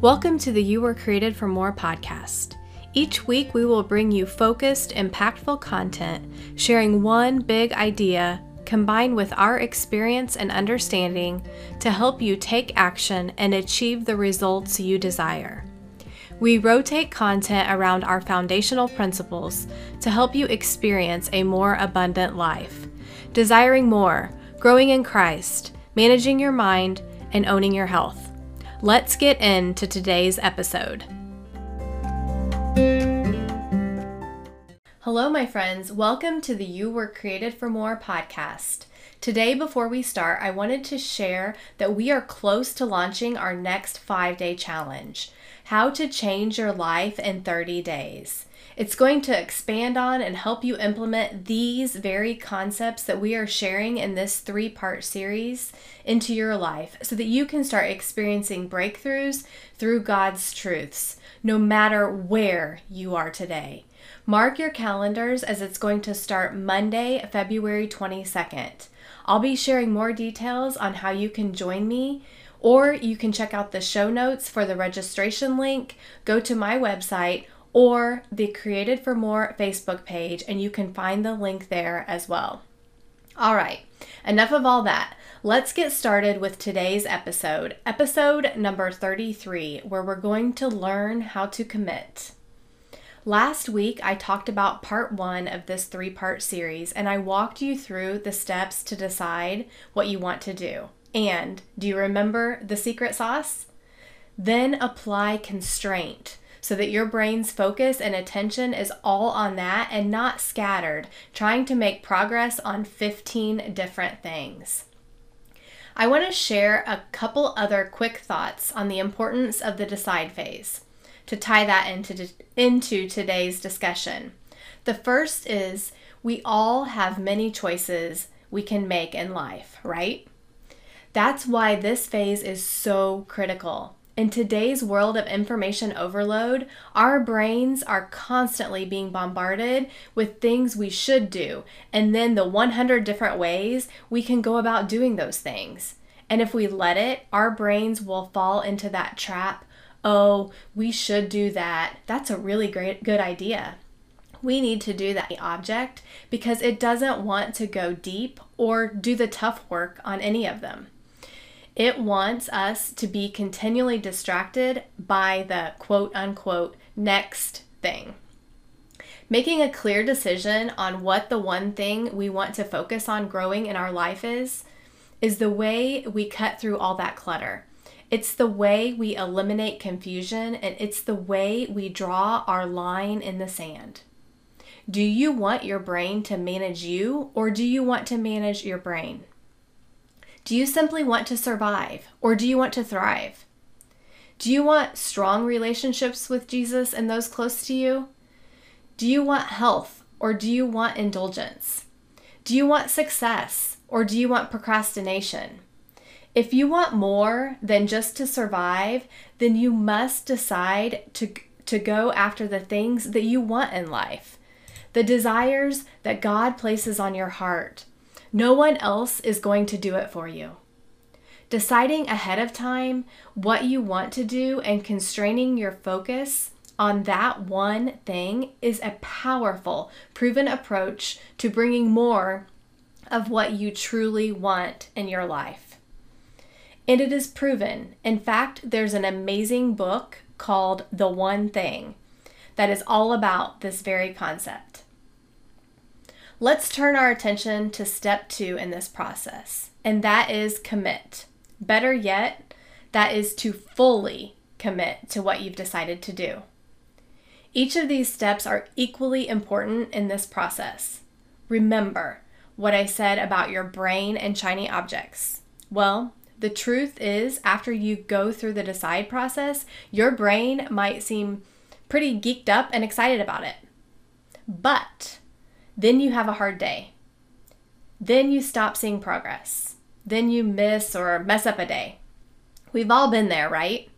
Welcome to the You Were Created for More podcast. Each week, we will bring you focused, impactful content, sharing one big idea combined with our experience and understanding to help you take action and achieve the results you desire. We rotate content around our foundational principles to help you experience a more abundant life, desiring more, growing in Christ, managing your mind, and owning your health. Let's get into today's episode. Hello, my friends. Welcome to the You Were Created for More podcast. Today, before we start, I wanted to share that we are close to launching our next five day challenge How to Change Your Life in 30 Days. It's going to expand on and help you implement these very concepts that we are sharing in this three part series into your life so that you can start experiencing breakthroughs through God's truths, no matter where you are today. Mark your calendars as it's going to start Monday, February 22nd. I'll be sharing more details on how you can join me or you can check out the show notes for the registration link, go to my website, or the Created for More Facebook page, and you can find the link there as well. All right, enough of all that. Let's get started with today's episode, episode number 33, where we're going to learn how to commit. Last week, I talked about part one of this three part series, and I walked you through the steps to decide what you want to do. And do you remember the secret sauce? Then apply constraint so that your brain's focus and attention is all on that and not scattered, trying to make progress on 15 different things. I want to share a couple other quick thoughts on the importance of the decide phase to tie that into, into today's discussion. The first is we all have many choices we can make in life, right? That's why this phase is so critical. In today's world of information overload, our brains are constantly being bombarded with things we should do, and then the 100 different ways we can go about doing those things. And if we let it, our brains will fall into that trap. Oh, we should do that. That's a really great good idea. We need to do that object because it doesn't want to go deep or do the tough work on any of them. It wants us to be continually distracted by the quote unquote next thing. Making a clear decision on what the one thing we want to focus on growing in our life is, is the way we cut through all that clutter. It's the way we eliminate confusion and it's the way we draw our line in the sand. Do you want your brain to manage you or do you want to manage your brain? Do you simply want to survive or do you want to thrive? Do you want strong relationships with Jesus and those close to you? Do you want health or do you want indulgence? Do you want success or do you want procrastination? If you want more than just to survive, then you must decide to, to go after the things that you want in life, the desires that God places on your heart, no one else is going to do it for you. Deciding ahead of time what you want to do and constraining your focus on that one thing is a powerful, proven approach to bringing more of what you truly want in your life. And it is proven. In fact, there's an amazing book called The One Thing that is all about this very concept. Let's turn our attention to step two in this process, and that is commit. Better yet, that is to fully commit to what you've decided to do. Each of these steps are equally important in this process. Remember what I said about your brain and shiny objects. Well, the truth is, after you go through the decide process, your brain might seem pretty geeked up and excited about it. But then you have a hard day. Then you stop seeing progress. Then you miss or mess up a day. We've all been there, right?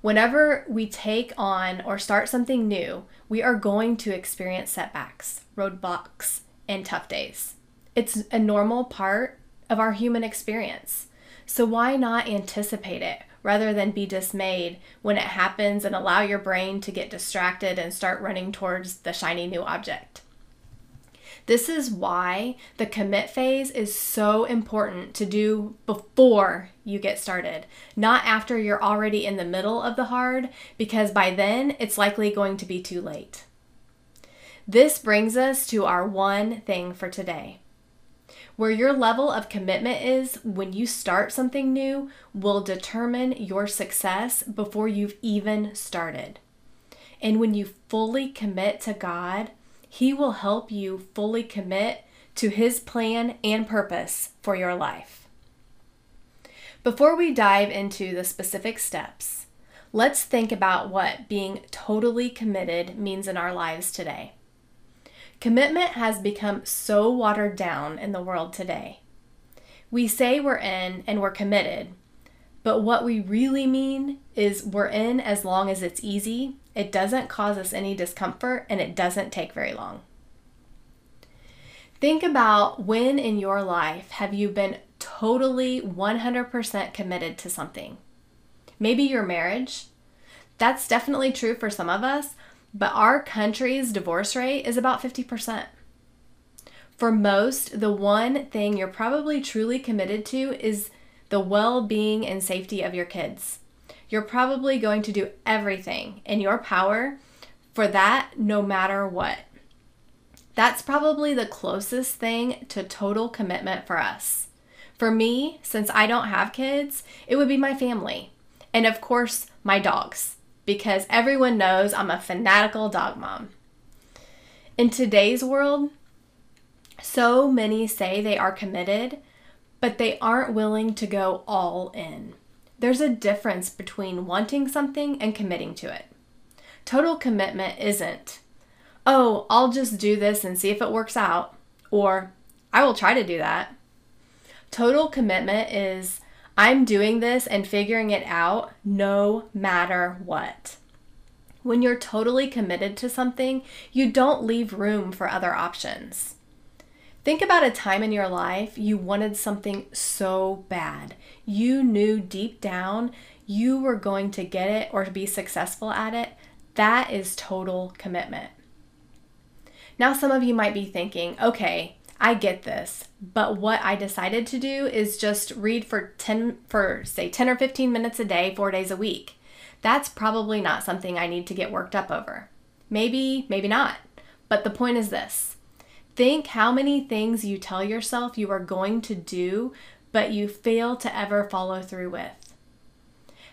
Whenever we take on or start something new, we are going to experience setbacks, roadblocks, and tough days. It's a normal part of our human experience. So why not anticipate it, rather than be dismayed when it happens and allow your brain to get distracted and start running towards the shiny new object. This is why the commit phase is so important to do before you get started, not after you're already in the middle of the hard, because by then it's likely going to be too late. This brings us to our one thing for today. Where your level of commitment is when you start something new will determine your success before you've even started. And when you fully commit to God, He will help you fully commit to His plan and purpose for your life. Before we dive into the specific steps, let's think about what being totally committed means in our lives today. Commitment has become so watered down in the world today. We say we're in and we're committed, but what we really mean is we're in as long as it's easy, it doesn't cause us any discomfort, and it doesn't take very long. Think about when in your life have you been totally 100% committed to something? Maybe your marriage. That's definitely true for some of us, but our country's divorce rate is about 50%. For most, the one thing you're probably truly committed to is the well being and safety of your kids. You're probably going to do everything in your power for that, no matter what. That's probably the closest thing to total commitment for us. For me, since I don't have kids, it would be my family. And of course, my dogs because everyone knows I'm a fanatical dog mom. In today's world, so many say they are committed, but they aren't willing to go all in. There's a difference between wanting something and committing to it. Total commitment isn't, oh, I'll just do this and see if it works out, or I will try to do that. Total commitment is, I'm doing this and figuring it out no matter what. When you're totally committed to something, you don't leave room for other options. Think about a time in your life you wanted something so bad. You knew deep down you were going to get it or be successful at it. That is total commitment. Now, some of you might be thinking, okay, I get this, but what I decided to do is just read for 10 for say 10 or 15 minutes a day, 4 days a week. That's probably not something I need to get worked up over. Maybe, maybe not. But the point is this. Think how many things you tell yourself you are going to do, but you fail to ever follow through with.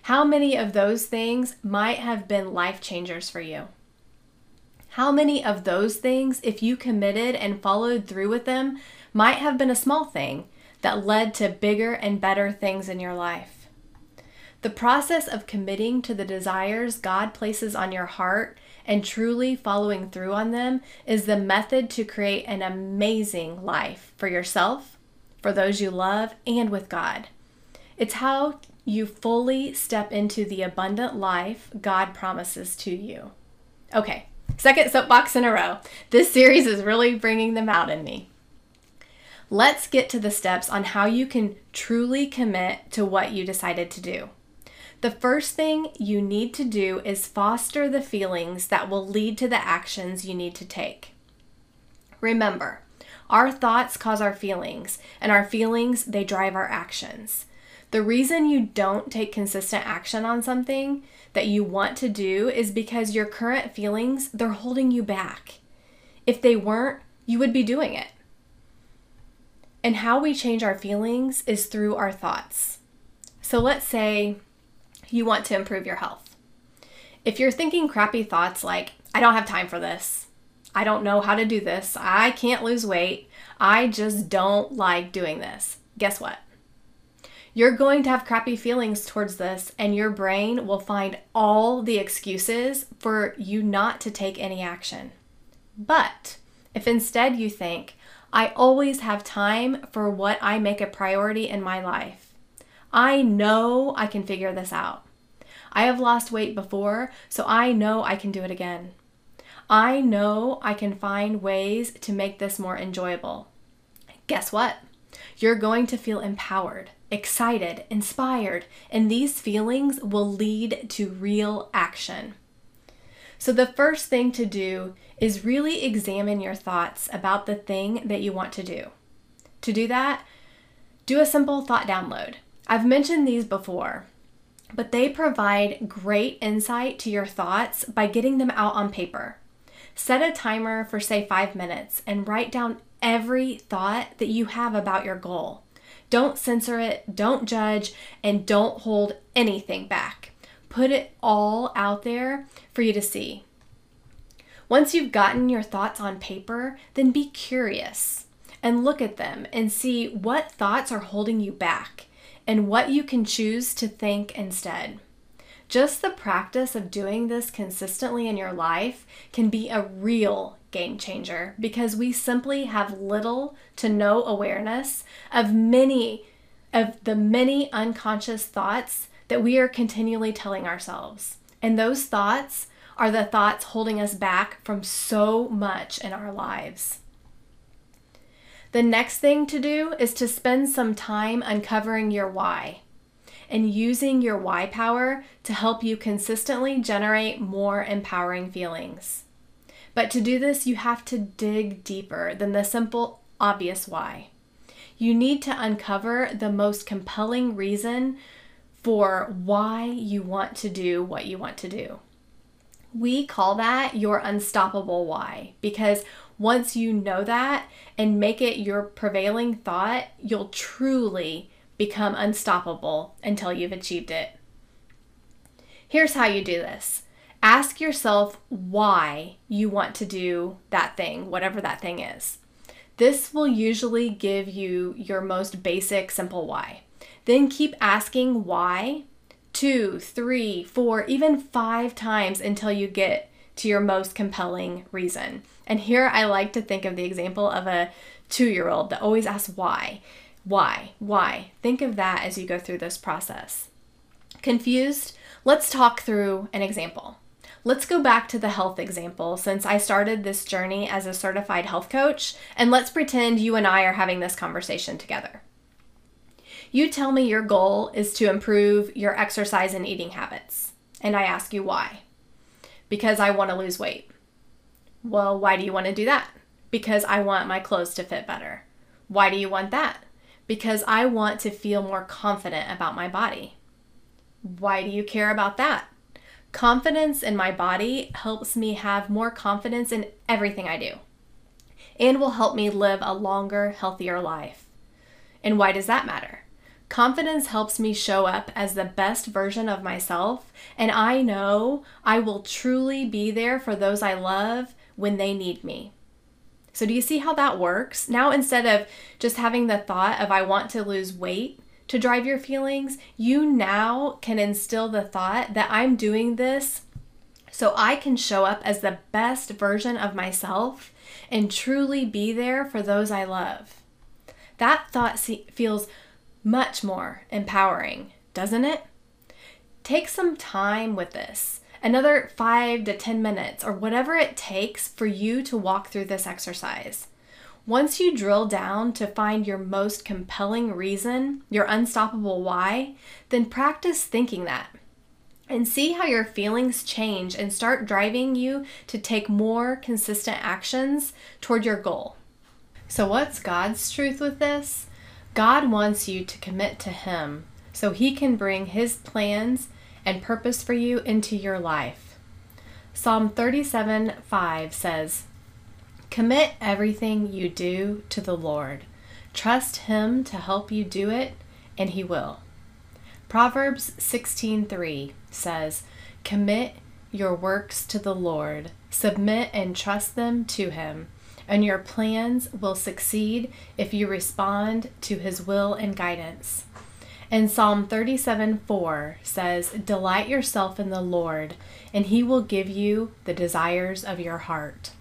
How many of those things might have been life changers for you? How many of those things, if you committed and followed through with them, might have been a small thing that led to bigger and better things in your life? The process of committing to the desires God places on your heart and truly following through on them is the method to create an amazing life for yourself, for those you love, and with God. It's how you fully step into the abundant life God promises to you. Okay, Second soapbox in a row. This series is really bringing them out in me. Let's get to the steps on how you can truly commit to what you decided to do. The first thing you need to do is foster the feelings that will lead to the actions you need to take. Remember, our thoughts cause our feelings, and our feelings, they drive our actions. The reason you don't take consistent action on something that you want to do is because your current feelings, they're holding you back. If they weren't, you would be doing it. And how we change our feelings is through our thoughts. So let's say you want to improve your health. If you're thinking crappy thoughts like, I don't have time for this, I don't know how to do this, I can't lose weight, I just don't like doing this, guess what? You're going to have crappy feelings towards this, and your brain will find all the excuses for you not to take any action. But if instead you think, I always have time for what I make a priority in my life, I know I can figure this out. I have lost weight before, so I know I can do it again. I know I can find ways to make this more enjoyable. Guess what? You're going to feel empowered excited, inspired, and these feelings will lead to real action. So, the first thing to do is really examine your thoughts about the thing that you want to do. To do that, do a simple thought download. I've mentioned these before, but they provide great insight to your thoughts by getting them out on paper. Set a timer for, say, five minutes and write down every thought that you have about your goal. Don't censor it, don't judge, and don't hold anything back. Put it all out there for you to see. Once you've gotten your thoughts on paper, then be curious and look at them and see what thoughts are holding you back and what you can choose to think instead. Just the practice of doing this consistently in your life can be a real game changer because we simply have little to no awareness of many of the many unconscious thoughts that we are continually telling ourselves. And those thoughts are the thoughts holding us back from so much in our lives. The next thing to do is to spend some time uncovering your why and using your why power to help you consistently generate more empowering feelings. But to do this, you have to dig deeper than the simple, obvious why. You need to uncover the most compelling reason for why you want to do what you want to do. We call that your unstoppable why because once you know that and make it your prevailing thought, you'll truly become unstoppable until you've achieved it. Here's how you do this ask yourself why you want to do that thing, whatever that thing is. This will usually give you your most basic, simple why. Then keep asking why two, three, four, even five times until you get to your most compelling reason. And here I like to think of the example of a two year old that always asks why. Why? Why? Think of that as you go through this process. Confused? Let's talk through an example. Let's go back to the health example since I started this journey as a certified health coach, and let's pretend you and I are having this conversation together. You tell me your goal is to improve your exercise and eating habits, and I ask you why. Because I want to lose weight. Well, why do you want to do that? Because I want my clothes to fit better. Why do you want that? Because I want to feel more confident about my body. Why do you care about that? Confidence in my body helps me have more confidence in everything I do and will help me live a longer, healthier life. And why does that matter? Confidence helps me show up as the best version of myself, and I know I will truly be there for those I love when they need me. So, do you see how that works? Now, instead of just having the thought of I want to lose weight, to drive your feelings, you now can instill the thought that I'm doing this so I can show up as the best version of myself and truly be there for those I love. That thought feels much more empowering, doesn't it? Take some time with this. Another five to 10 minutes, or whatever it takes for you to walk through this exercise. Once you drill down to find your most compelling reason, your unstoppable why, then practice thinking that and see how your feelings change and start driving you to take more consistent actions toward your goal. So, what's God's truth with this? God wants you to commit to Him so He can bring His plans and purpose for you into your life. Psalm 37 5 says, Commit everything you do to the Lord. Trust Him to help you do it, and He will. Proverbs 16:3 says, "Commit your works to the Lord, submit and trust them to Him, and your plans will succeed if you respond to His will and guidance." And Psalm 37:4 says, "Delight yourself in the Lord, and He will give you the desires of your heart."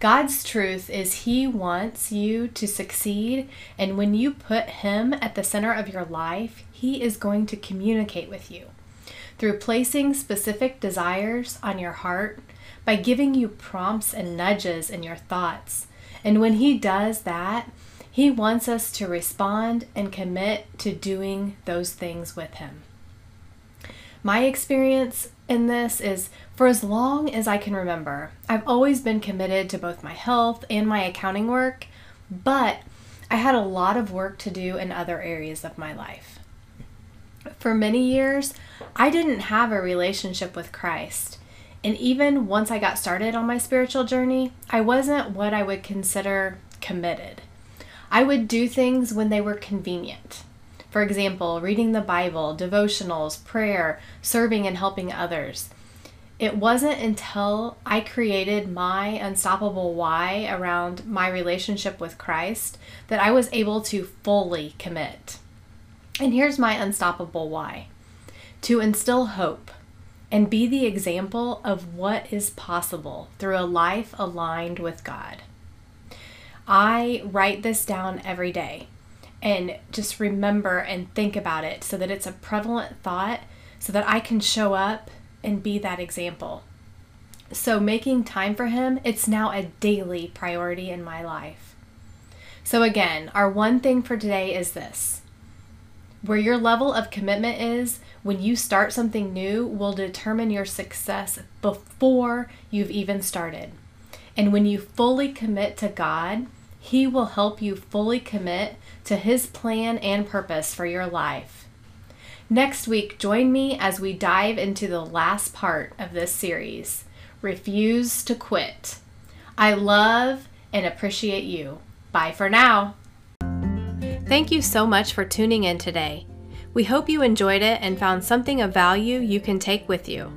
God's truth is He wants you to succeed, and when you put Him at the center of your life, He is going to communicate with you through placing specific desires on your heart, by giving you prompts and nudges in your thoughts. And when He does that, He wants us to respond and commit to doing those things with Him. My experience in this is for as long as I can remember, I've always been committed to both my health and my accounting work, but I had a lot of work to do in other areas of my life. For many years, I didn't have a relationship with Christ. And even once I got started on my spiritual journey, I wasn't what I would consider committed. I would do things when they were convenient. For example, reading the Bible, devotionals, prayer, serving and helping others. It wasn't until I created my unstoppable why around my relationship with Christ that I was able to fully commit. And here's my unstoppable why to instill hope and be the example of what is possible through a life aligned with God. I write this down every day and just remember and think about it so that it's a prevalent thought so that I can show up and be that example. So, making time for Him, it's now a daily priority in my life. So, again, our one thing for today is this where your level of commitment is when you start something new will determine your success before you've even started. And when you fully commit to God, He will help you fully commit to His plan and purpose for your life. Next week, join me as we dive into the last part of this series Refuse to Quit. I love and appreciate you. Bye for now. Thank you so much for tuning in today. We hope you enjoyed it and found something of value you can take with you.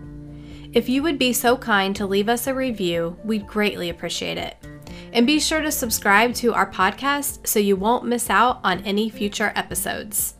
If you would be so kind to leave us a review, we'd greatly appreciate it. And be sure to subscribe to our podcast so you won't miss out on any future episodes.